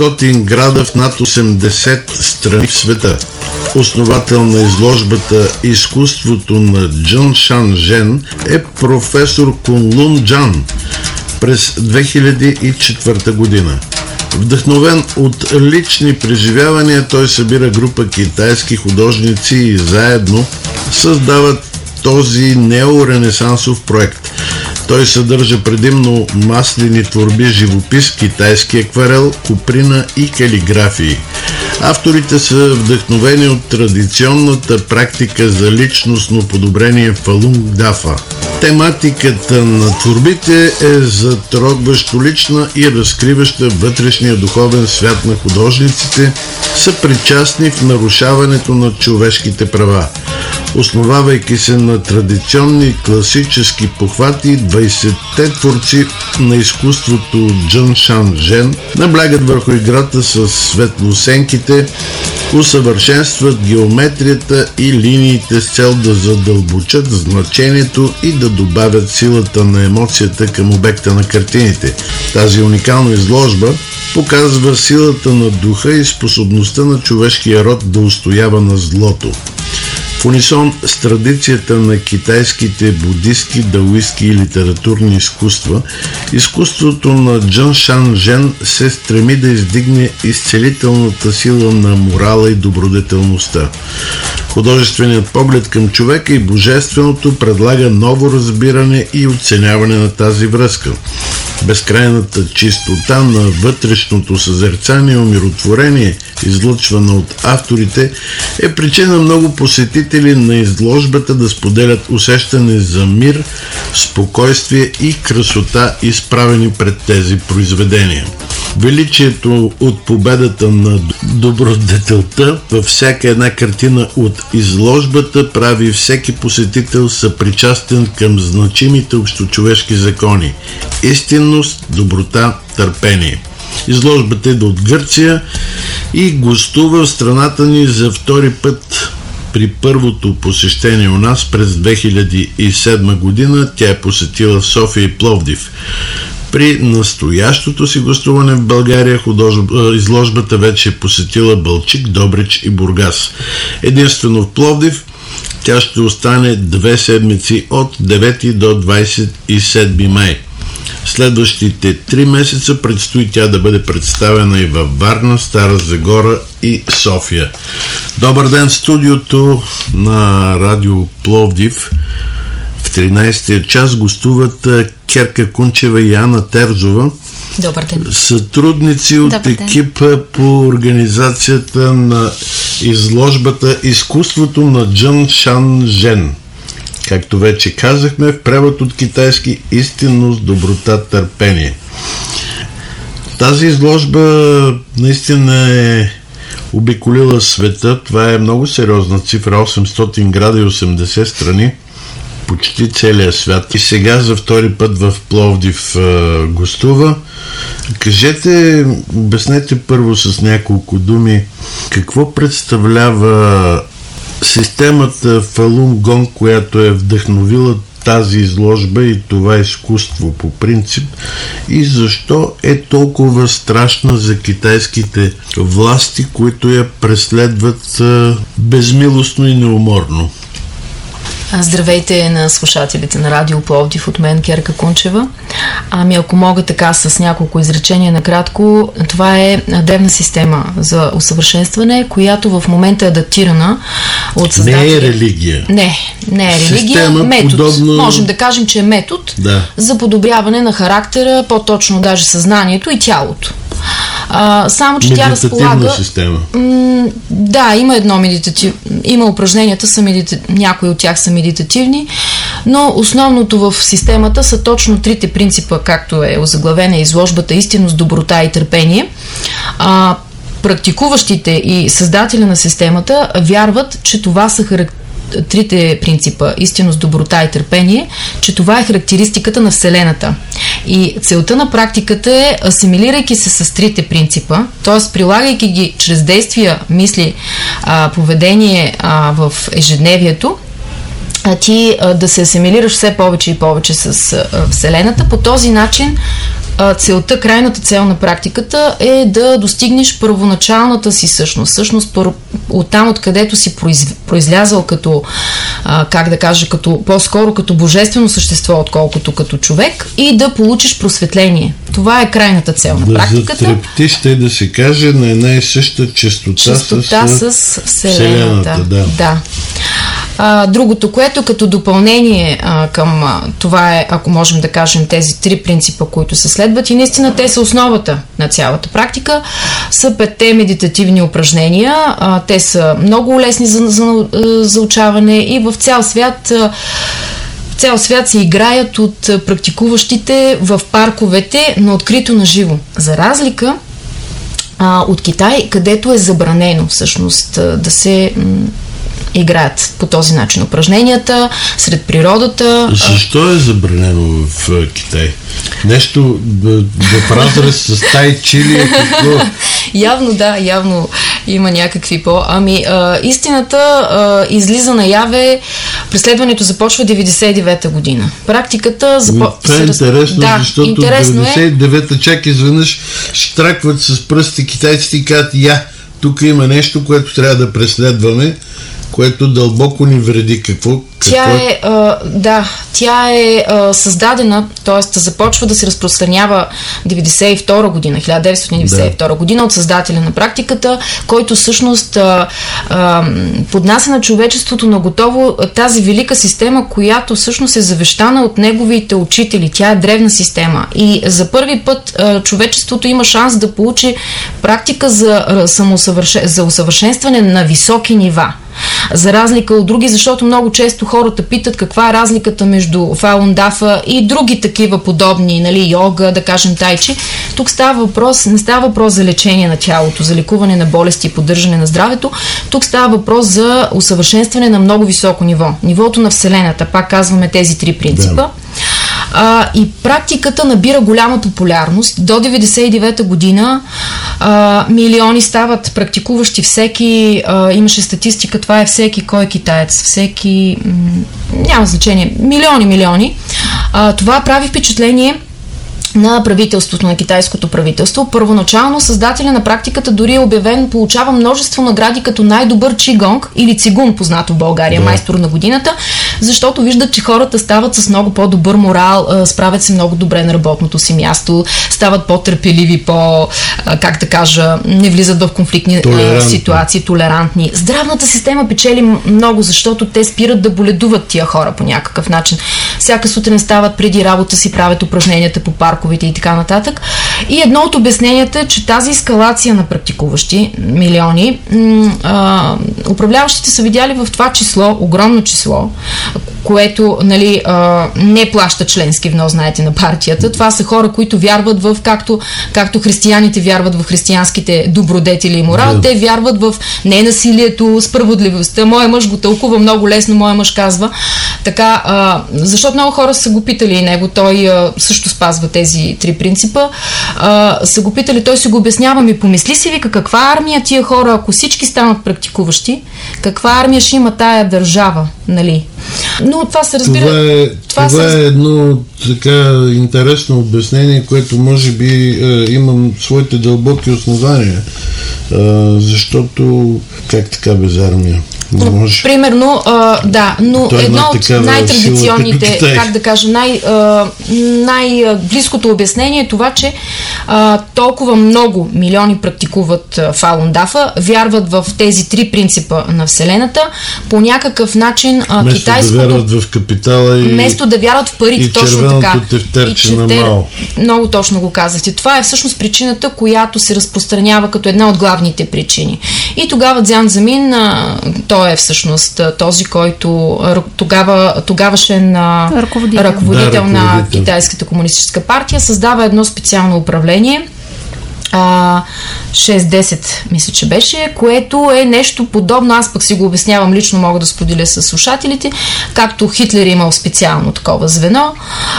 800 града в над 80 страни в света. Основател на изложбата Изкуството на Джун Шан Жен е професор Кунлун Джан през 2004 година. Вдъхновен от лични преживявания, той събира група китайски художници и заедно създават този неоренесансов проект. Той съдържа предимно маслени творби, живопис, китайски акварел, куприна и калиграфии. Авторите са вдъхновени от традиционната практика за личностно подобрение Фалунг Дафа. Тематиката на творбите е затрогващо лична и разкриваща вътрешния духовен свят на художниците, са причастни в нарушаването на човешките права. Основавайки се на традиционни класически похвати, 20-те творци на изкуството Джън Шан Жен наблягат върху играта с светлосенките, усъвършенстват геометрията и линиите с цел да задълбочат значението и да добавят силата на емоцията към обекта на картините. Тази уникална изложба показва силата на духа и способността на човешкия род да устоява на злото. В унисон с традицията на китайските будистки, даоистки и литературни изкуства, изкуството на Джан Шан Жен се стреми да издигне изцелителната сила на морала и добродетелността. Художественият поглед към човека и божественото предлага ново разбиране и оценяване на тази връзка. Безкрайната чистота на вътрешното съзерцание и умиротворение, излъчвана от авторите, е причина много посетители на изложбата да споделят усещане за мир, спокойствие и красота, изправени пред тези произведения. Величието от победата на добродетелта във всяка една картина от изложбата прави всеки посетител съпричастен към значимите общочовешки закони – истинност, доброта, търпение. Изложбата е от Гърция и гостува в страната ни за втори път при първото посещение у нас през 2007 година. Тя е посетила София и Пловдив. При настоящото си гостуване в България изложбата вече е посетила Бълчик, Добрич и Бургас. Единствено в Пловдив тя ще остане две седмици от 9 до 27 май. Следващите три месеца предстои тя да бъде представена и във Варна, Стара Загора и София. Добър ден в студиото на Радио Пловдив. В 13-я час гостуват Керка Кунчева и Ана Терзова. Добър ден. Сътрудници от Добър ден. екипа по организацията на изложбата Изкуството на Джън Шан Жен. Както вече казахме, в превод от китайски истинност, доброта, търпение. Тази изложба наистина е обиколила света. Това е много сериозна цифра 800 града и 80 страни почти целия свят. И сега за втори път в Пловдив гостува. Кажете, обяснете първо с няколко думи какво представлява системата Фалун Гонг, която е вдъхновила тази изложба и това изкуство по принцип и защо е толкова страшна за китайските власти, които я преследват безмилостно и неуморно. Здравейте на слушателите на Радио Пловдив от мен, Керка Кунчева. Ами ако мога така с няколко изречения накратко, това е древна система за усъвършенстване, която в момента е адаптирана от създателя. Не е религия. Не, не е религия, Система, метод. подобно- Можем да кажем, че е метод Да. за подобряване на характера, по-точно даже съзнанието и тялото. А, само, че тя разполага... система. М, да, има едно медитатив... Има упражненията, са медита... някои от тях са медитативни, но основното в системата са точно трите принципа, както е озаглавена изложбата истинност, доброта и търпение. А, практикуващите и създателя на системата вярват, че това са характеристики трите принципа истинност, доброта и търпение, че това е характеристиката на Вселената. И целта на практиката е, асимилирайки се с трите принципа, т.е. прилагайки ги чрез действия, мисли, поведение в ежедневието, ти да се асимилираш все повече и повече с Вселената. По този начин а, целта, крайната цел на практиката е да достигнеш първоначалната си същност. Същност оттам, откъдето си произ... произлязал като, а, как да кажа, като, по-скоро като божествено същество, отколкото като човек и да получиш просветление. Това е крайната цел на да практиката. Да затрептиш, те да се каже, на една и съща частота, частота с, с Вселената. Вселената да. да. А, другото, което като допълнение а, към а, това е, ако можем да кажем, тези три принципа, които се следват и наистина те са основата на цялата практика, са петте медитативни упражнения. А, те са много лесни за, за, за учаване и в цял свят а, цял свят се играят от практикуващите в парковете на открито на живо. За разлика а, от Китай, където е забранено всъщност да се играят по този начин упражненията сред природата. Защо е забранено в Китай? Нещо в разрез с тай чили е какво? явно да, явно има някакви по... Ами, а, истината а, излиза наяве, преследването започва 99-та година. Практиката започва... Това е интересно, да, защото интересно 99-та е... чак изведнъж штракват с пръсти китайците и казват, я, тук има нещо, което трябва да преследваме което дълбоко ни вреди. Какво? Тя е, а, да, тя е а, създадена, т.е. започва да се разпространява 92 година, 1992 да. година от създателя на практиката, който всъщност а, а, поднася на човечеството на готово тази велика система, която всъщност е завещана от неговите учители. Тя е древна система и за първи път а, човечеството има шанс да получи практика за, самоусъвършен... за усъвършенстване на високи нива за разлика от други, защото много често хората питат каква е разликата между фалундафа и други такива подобни, нали, йога, да кажем тайчи. Тук става въпрос, не става въпрос за лечение на тялото, за лекуване на болести и поддържане на здравето. Тук става въпрос за усъвършенстване на много високо ниво. Нивото на Вселената. Пак казваме тези три принципа. Да. А, и практиката набира голяма популярност. До 99-та година а, милиони стават практикуващи всеки, а, имаше статистика, това е всеки кой е китаец, всеки, м- няма значение, милиони, милиони. А, това прави впечатление на правителството, на китайското правителство. Първоначално създателя на практиката дори е обявен, получава множество награди като най-добър чигонг или цигун, познато в България, да. майстор на годината, защото виждат, че хората стават с много по-добър морал, справят се много добре на работното си място, стават по-търпеливи, по, как да кажа, не влизат в конфликтни толерантни. ситуации, толерантни. Здравната система печели много, защото те спират да боледуват тия хора по някакъв начин. Всяка сутрин стават преди работа си, правят упражненията по парк парковете и така нататък. И едно от обясненията е, че тази ескалация на практикуващи, милиони, а, управляващите са видяли в това число, огромно число, което нали, а, не плаща членски внос, знаете, на партията. Това са хора, които вярват в, както, както християните вярват в християнските добродетели и морал, да. те вярват в ненасилието, справедливостта. Моя мъж го тълкува много лесно, моя мъж казва. Така, а, защото много хора са го питали и него, той а, също спазва тези три принципа. А, са го питали, той си го обяснява, ми помисли си, вика, каква армия тия хора, ако всички станат практикуващи, каква армия ще има тая държава, нали? Но това се разбира. Това е, това това се... е едно така интересно обяснение, което може би е, имам своите дълбоки основания. Е, защото как така без армия? Не може. Примерно, а, да, но Той едно от най-традиционните, как да кажа, най, а, най-близкото обяснение е това, че а, толкова много милиони практикуват фалундафа, вярват в тези три принципа на Вселената, по някакъв начин а, Вместо китайското... да вярват в капитала и... Вместо да вярват в парите, и точно така. И че на мал. Много точно го казахте. Това е всъщност причината, която се разпространява като една от главните причини. И тогава Дзян Замин, то той е всъщност този, който тогава, тогавашен ръководител, ръководител да, на Китайската комунистическа партия създава едно специално управление а, 6-10, мисля, че беше, което е нещо подобно. Аз пък си го обяснявам лично, мога да споделя с слушателите, както Хитлер е имал специално такова звено,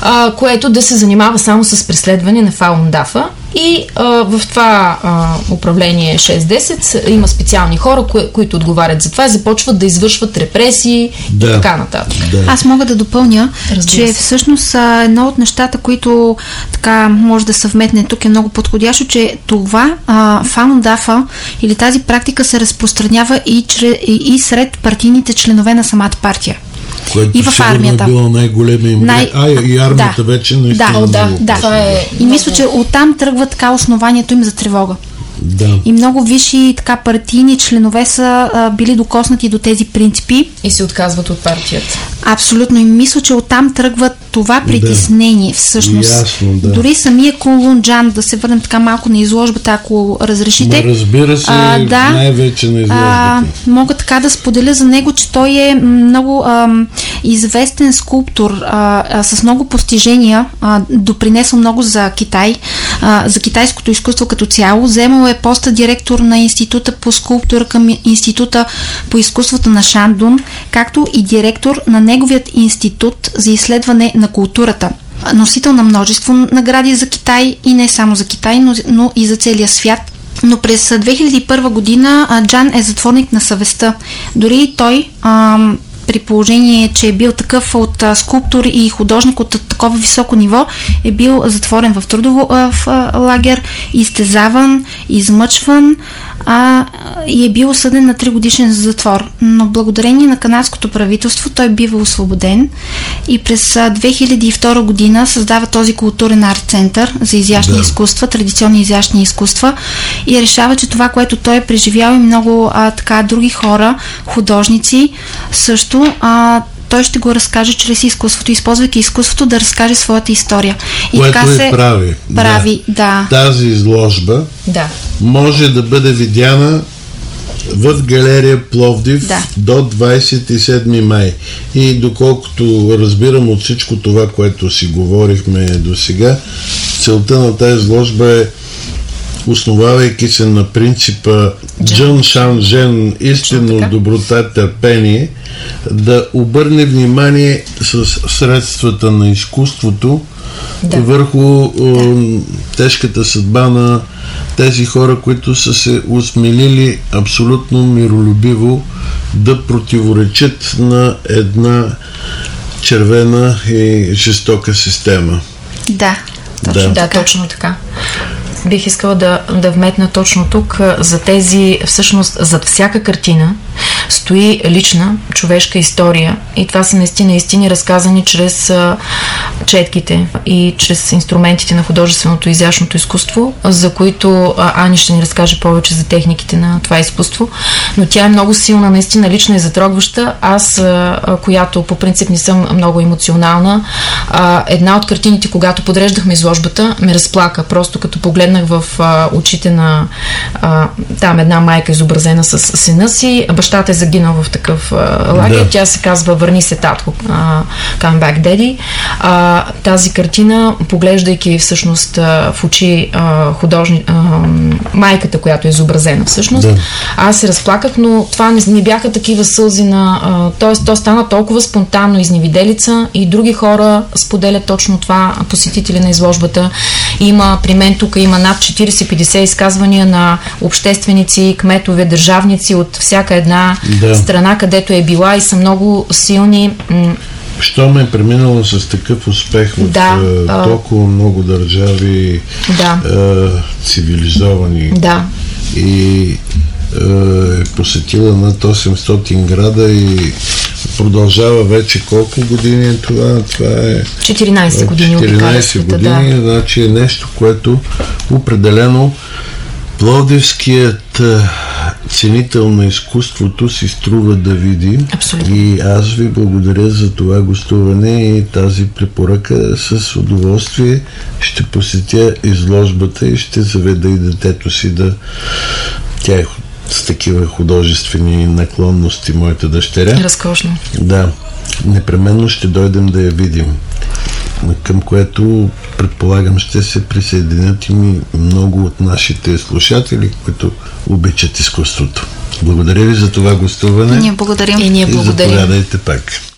а, което да се занимава само с преследване на Фаундафа И а, в това а, управление 6-10 има специални хора, кои, които отговарят за това и започват да извършват репресии да. и така нататък. Да. Аз мога да допълня, Разбира че се. всъщност едно от нещата, които така може да съвметне тук е много подходящо, че това а, фаундафа или тази практика се разпространява и, чре, и, и сред партийните членове на самата партия. Което и в армията. е било най-големия Най... А, и армията да. вече наистина да, да, да. Това е... И мисля, че оттам тръгва така основанието им за тревога. Да. И много висши така партийни членове са а, били докоснати до тези принципи. И се отказват от партията. Абсолютно. И мисля, че оттам тръгва това притеснение да. всъщност. Ясно, да. Дори самия Кунлун Джан, да се върнем така малко на изложбата, ако разрешите. Ма разбира се, а, да, най-вече на изложбата. А, мога така да споделя за него, че той е много а, известен скулптор а, с много постижения, а, допринесъл много за Китай, а, за китайското изкуство като цяло. Вземал е поста директор на Института по скулптура към Института по изкуството на Шандун, както и директор на неговият институт за изследване на културата носител на множество награди за Китай и не само за Китай, но, но и за целия свят. Но през 2001 година Джан е затворник на съвестта. Дори и той при положение, че е бил такъв от а, скулптор и художник от такова високо ниво, е бил затворен в трудово в, лагер, изтезаван, измъчван а, и е бил осъден на 3 годишен затвор. Но благодарение на канадското правителство той бива освободен и през а, 2002 година създава този културен арт-център за изящни да. изкуства, традиционни изящни изкуства и решава, че това, което той е преживял и много а, така други хора, художници, също а, той ще го разкаже чрез изкуството, използвайки изкуството да разкаже своята история. И Което така се прави. прави да. да. Тази изложба да. може да бъде видяна в галерия Пловдив да. до 27 май. И доколкото разбирам от всичко това, което си говорихме до сега, целта на тази изложба е основавайки се на принципа Джон Шан Жен, истинно доброта, търпение, да обърне внимание с средствата на изкуството да. върху да. тежката съдба на тези хора, които са се осмелили абсолютно миролюбиво да противоречат на една червена и жестока система. Да, точно, да. да точно така бих искала да, да вметна точно тук за тези, всъщност, зад всяка картина стои лична човешка история. И това са наистина истини разказани чрез четките и чрез инструментите на художественото и изящното изкуство, за които Ани ще ни разкаже повече за техниките на това изкуство, но тя е много силна, наистина лична и затрогваща. Аз, която по принцип не съм много емоционална, една от картините, когато подреждахме изложбата, ме разплака, просто като погледнах в очите на там една майка изобразена с сина си, бащата е загинал в такъв лагер. Да. Тя се казва Върни се, татко, Come back, daddy. Тази картина, поглеждайки всъщност в очи художни, майката, която е изобразена всъщност, да. аз се разплаках, но това не, не бяха такива сълзи на... А, тоест, то стана толкова спонтанно изневиделица и други хора споделят точно това, посетители на изложбата. Има, при мен тук има над 40-50 изказвания на общественици, кметове, държавници от всяка една да. страна, където е била и са много силни. Що ме е преминало с такъв успех в да, а, толкова много държави, да. а, цивилизовани да. и е посетила над 800 града и продължава вече колко години е това? Това е 14 години 14 години, да. значи е нещо, което определено Пловдивският ценител на изкуството си струва да види. Абсолютно. И аз ви благодаря за това гостуване и тази препоръка. С удоволствие ще посетя изложбата и ще заведа и детето си да... Тя е с такива художествени наклонности, моята дъщеря. Разкошно. Да. Непременно ще дойдем да я видим към което предполагам ще се присъединят и много от нашите слушатели, които обичат изкуството. Благодаря ви за това гостуване. Ние благодарим. И ние благодарим. И заповядайте пак.